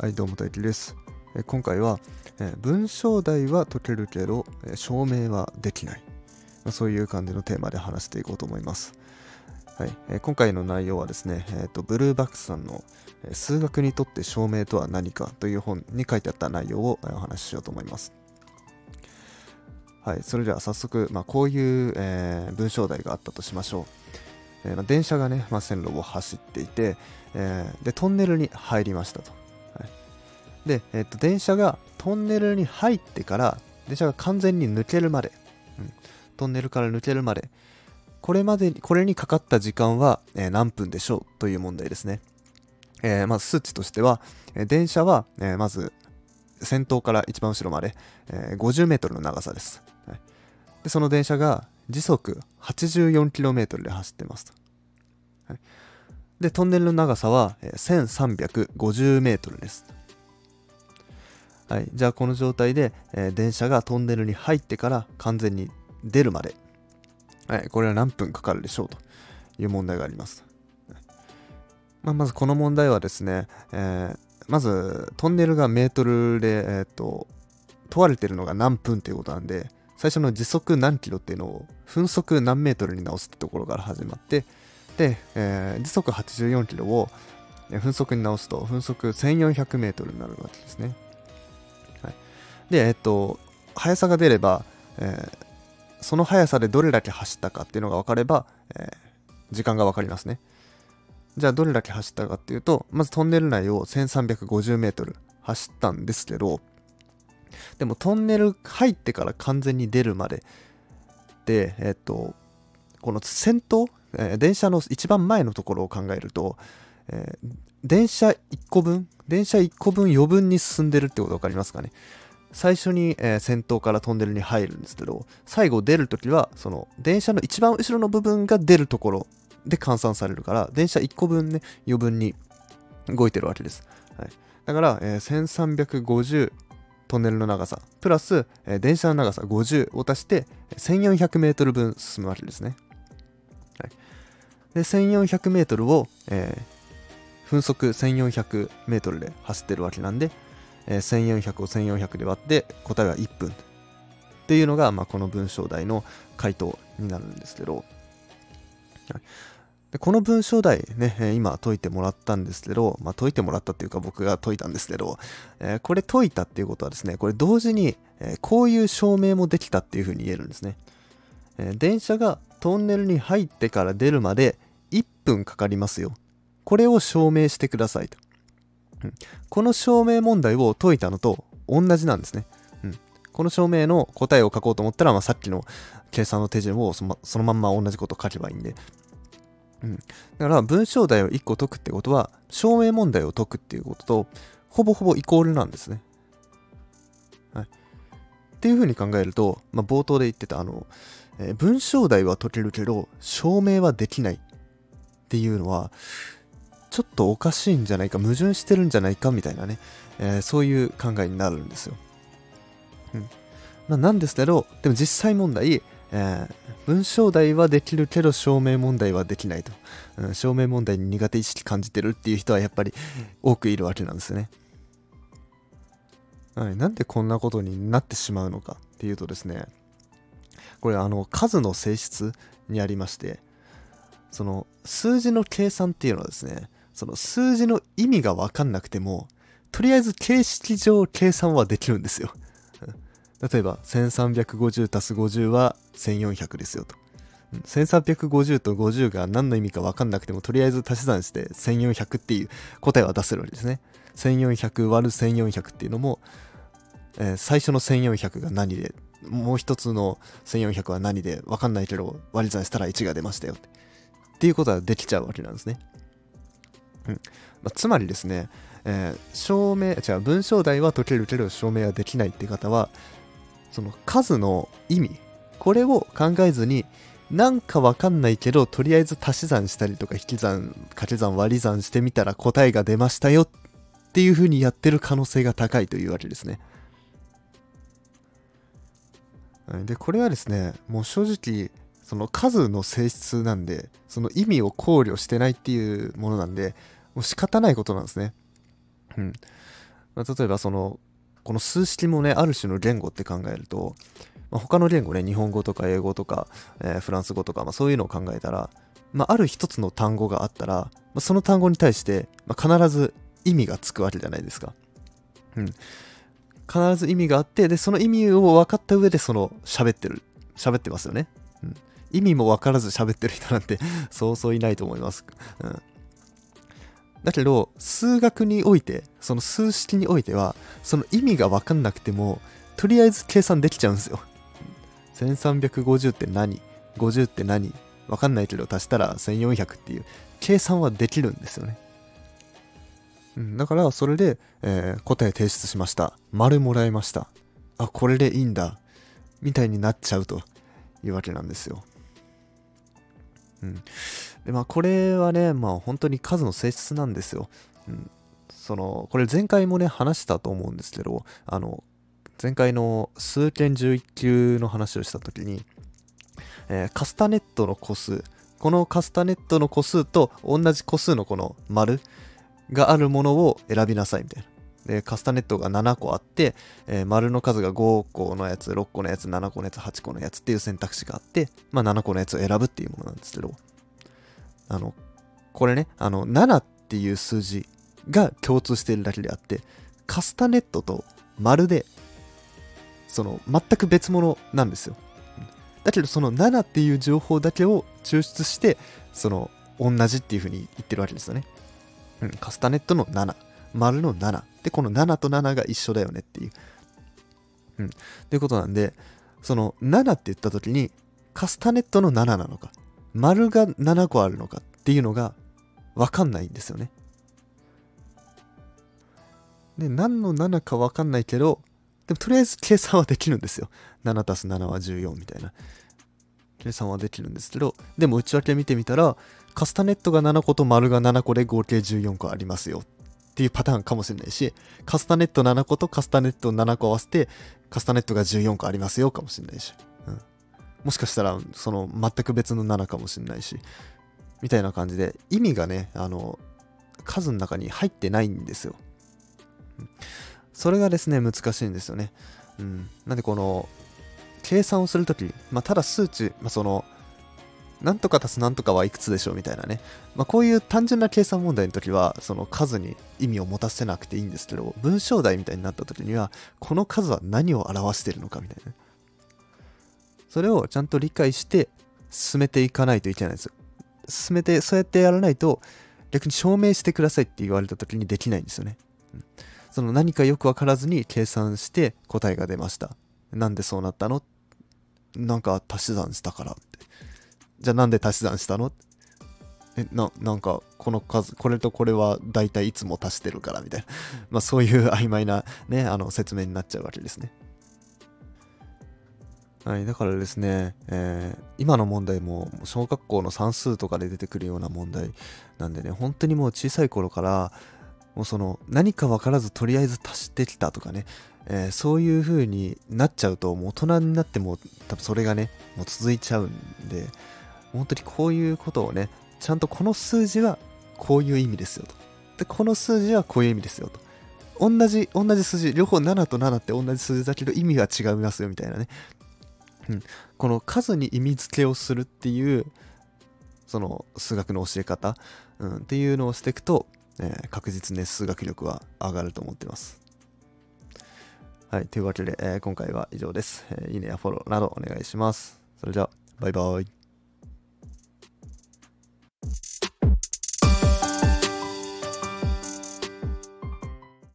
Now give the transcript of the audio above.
はい、どうも大輝です。今回は、文章題は解けるけど、証明はできない、そういう感じのテーマで話していこうと思います。はいえ今回の内容はですね、えーと、ブルーバックスさんの、数学にとって証明とは何かという本に書いてあった内容を、お話ししようと思います。はい、それでは早速、まあ、こういう、えー、文章題があったとしましょう。えー、まあ、電車がね、まあ、線路を走っていて、えー、でトンネルに入りましたと。で、えっと、電車がトンネルに入ってから電車が完全に抜けるまで、うん、トンネルから抜けるまで。これまでにこれにかかった時間は、え、何分でしょうという問題ですね、えー、まず数値としては、え、電車は、えまず先頭から一番後ろまで、え 50m の長さです、はい、でその電車が時速 84km で走ってますと、はい、でトンネルの長さは、え 1350m です。はい、じゃあこの状態で、えー、電車がトンネルに入ってから完全に出るまで、はい、これは何分かかるでしょうという問題があります。まあ、まずこの問題はですね、えー、まずトンネルがメートルで、えーと、問われてるのが何分っていうことなんで最初の時速何キロっていうのを分速何メートルに直すってところから始まってで、えー、時速84キロを分速に直すと分速1400メートルになるわけですね。で、えっと、速さが出れば、えー、その速さでどれだけ走ったかっていうのが分かれば、えー、時間が分かりますね。じゃあどれだけ走ったかっていうと、まずトンネル内を 1350m 走ったんですけど、でもトンネル入ってから完全に出るまでで、えっと、この先頭、えー、電車の一番前のところを考えると、えー、電車1個分、電車1個分余分に進んでるってこと分かりますかね？最初に、えー、先頭からトンネルに入るんですけど最後出るときはその電車の一番後ろの部分が出るところで換算されるから電車1個分ね余分に動いてるわけです、はい、だから、えー、1350トンネルの長さプラス、えー、電車の長さ50を足して1400メートル分進むわけですね、はい、で1400メートルを、えー、分速1400メートルで走ってるわけなんでえ、1400を1400で割って答えは1分っていうのが、まあ、この文章題の回答になるんですけど、はい、でこの文章題ね、今解いてもらったんですけど、まあ、解いてもらったっていうか僕が解いたんですけど、えー、これ解いたっていうことはですね、これ同時に、え、こういう証明もできたっていうふうに言えるんですね。えー、電車がトンネルに入ってから出るまで1分かかりますよ。これを証明してくださいと。この証明問題を解いたのと同じなんですね。この証明の答えを書こうと思ったら、まあ、さっきの計算の手順をそのそのまんま同じこと書けばいいんで。うん、だから文章題を1個解くってことは証明問題を解くっていうこととほぼほぼイコールなんですね。はい、っていうふうに考えると、まあ、冒頭で言ってたあの、えー、文章題は解けるけど証明はできないっていうのはちょっとおかしいんじゃないか矛盾してるんじゃないかみたいなね、えー、そういう考えになるんですよ。うんまあ、なんですけどでも実際問題、えー、文章題はできるけど証明問題はできないと、うん、証明問題に苦手意識感じてるっていう人はやっぱり多くいるわけなんですね。はい、なんでこんなことになってしまうのかっていうとですねこれあの数の性質にありましてその数字の計算っていうのはですねその数字の意味がわかんなくても、とりあえず形式上計算はできるんですよ。例えば、1350足す50は1400ですよと。1350と50が何の意味か分かんなくても、とりあえず足し算して1400っていう答えは出せるわけですね。1400割る1400っていうのも、えー、最初の1400が何で、もう一つの1400は何で分かんないけど割り算したら1が出ましたよって。っていうことはできちゃうわけなんですね。うんまあ、つまりですね、えー、証明違う文章題は解けるけど証明はできないって方はその数の意味これを考えずになんかわかんないけどとりあえず足し算したりとか引き算掛け算割り算してみたら答えが出ましたよっていう風にやってる可能性が高いというわけですね。でこれはですねもう正直その数の性質なんでその意味を考慮してないっていうものなんでもう仕方ないことなんですね。うん。まあ、例えばそのこの数式もねある種の言語って考えると、まあ、他の言語ね日本語とか英語とか、えー、フランス語とか、まあ、そういうのを考えたら、まあ、ある一つの単語があったら、まあ、その単語に対して、まあ、必ず意味がつくわけじゃないですか。うん。必ず意味があって、で、その意味を分かった上でその喋ってる、喋ってますよね。うん。意味も分からず喋ってる人なんてそうそういないと思います。うん。だけど、数学において、その数式においては、その意味が分かんなくても、とりあえず計算できちゃうんですよ。1350って何 ?50 って何？分かんないけど足したら1400っていう計算はできるんですよね。うん、だからそれで、えー、答え提出しました。丸もらいました。あ、これでいいんだ。みたいになっちゃうというわけなんですよ。うん。で、まあ、これはね、まあ、本当に数の性質なんですよ。うん。その、これ前回もね、話したと思うんですけど、あの、前回の数件11級の話をしたときに、えー、カスタネットの個数、このカスタネットの個数と同じ個数のこの丸があるものを選びなさいみたいな。で、カスタネットが7個あって、えー、丸の数が5個のやつ、6個のやつ、7個のやつ、8個のやつっていう選択肢があって、まあ7個のやつを選ぶっていうものなんですけど、あの、これね、あの、7っていう数字が共通しているだけであって、カスタネットと丸で、その、全く別物なんですよ。だけど、その7っていう情報だけを抽出して、その、同じっていうふうに言ってるわけですよね。うん、カスタネットの7、丸の7。で、この7と7が一緒だよねっていう。うん。ということなんで、その7って言った時に、カスタネットの7なのか、丸が7個あるのかっていうのがわかんないんですよね。で、何の7かわかんないけど、でもとりあえず計算はできるんですよ。7たす7は14みたいな。計算はできるんですけど、でも内訳見てみたら、カスタネットが7個と丸が7個で合計14個ありますよっていうパターンかもしれないし、カスタネット7個とカスタネット7個合わせて、カスタネットが14個ありますよかもしれないし。うん。もしかしたらその全く別の7かもしれないしみたいな感じで意味がねあの数の中に入ってないんですよ、それがですね難しいんですよね、うん、なんでこの計算をするとき、まあ、ただ数値、まあ、そのなんとか足すなんとかはいくつでしょうみたいなね、まあ、こういう単純な計算問題の時はその数に意味を持たせなくていいんですけど文章題みたいになった時にはこの数は何を表しているのかみたいな、それをちゃんと理解して進めていかないといけないんですよ。進めて、そうやってやらないと、逆に証明してくださいって言われた時にできないんですよね。うん、その何かよくわからずに計算して答えが出ました。なんでそうなったの？なんか足し算したからって。じゃあなんで足し算したの？え、な、なんか、この数、これとこれは大体いつも足してるからみたいな。まあそういう曖昧なね、あの説明になっちゃうわけですね。はい、だからですね、えー、今の問題も小学校の算数とかで出てくるような問題なんでね、本当にもう小さい頃から、もうその何か分からずとりあえず足してきたとかね、えー、そういう風になっちゃうと、もう大人になっても多分それがね、もう続いちゃうんで、本当にこういうことをね、ちゃんとこの数字はこういう意味ですよと。で、この数字はこういう意味ですよと。同じ、同じ数字、両方7と7って同じ数字だけど意味が違いますよみたいなね。うん、この数に意味付けをするっていうその数学の教え方、うん、っていうのをしていくと、えー、確実に数学力は上がると思ってます。はい、というわけで、えー、今回は以上です、えー。いいねやフォローなどお願いします。それじゃあ、バイバイ。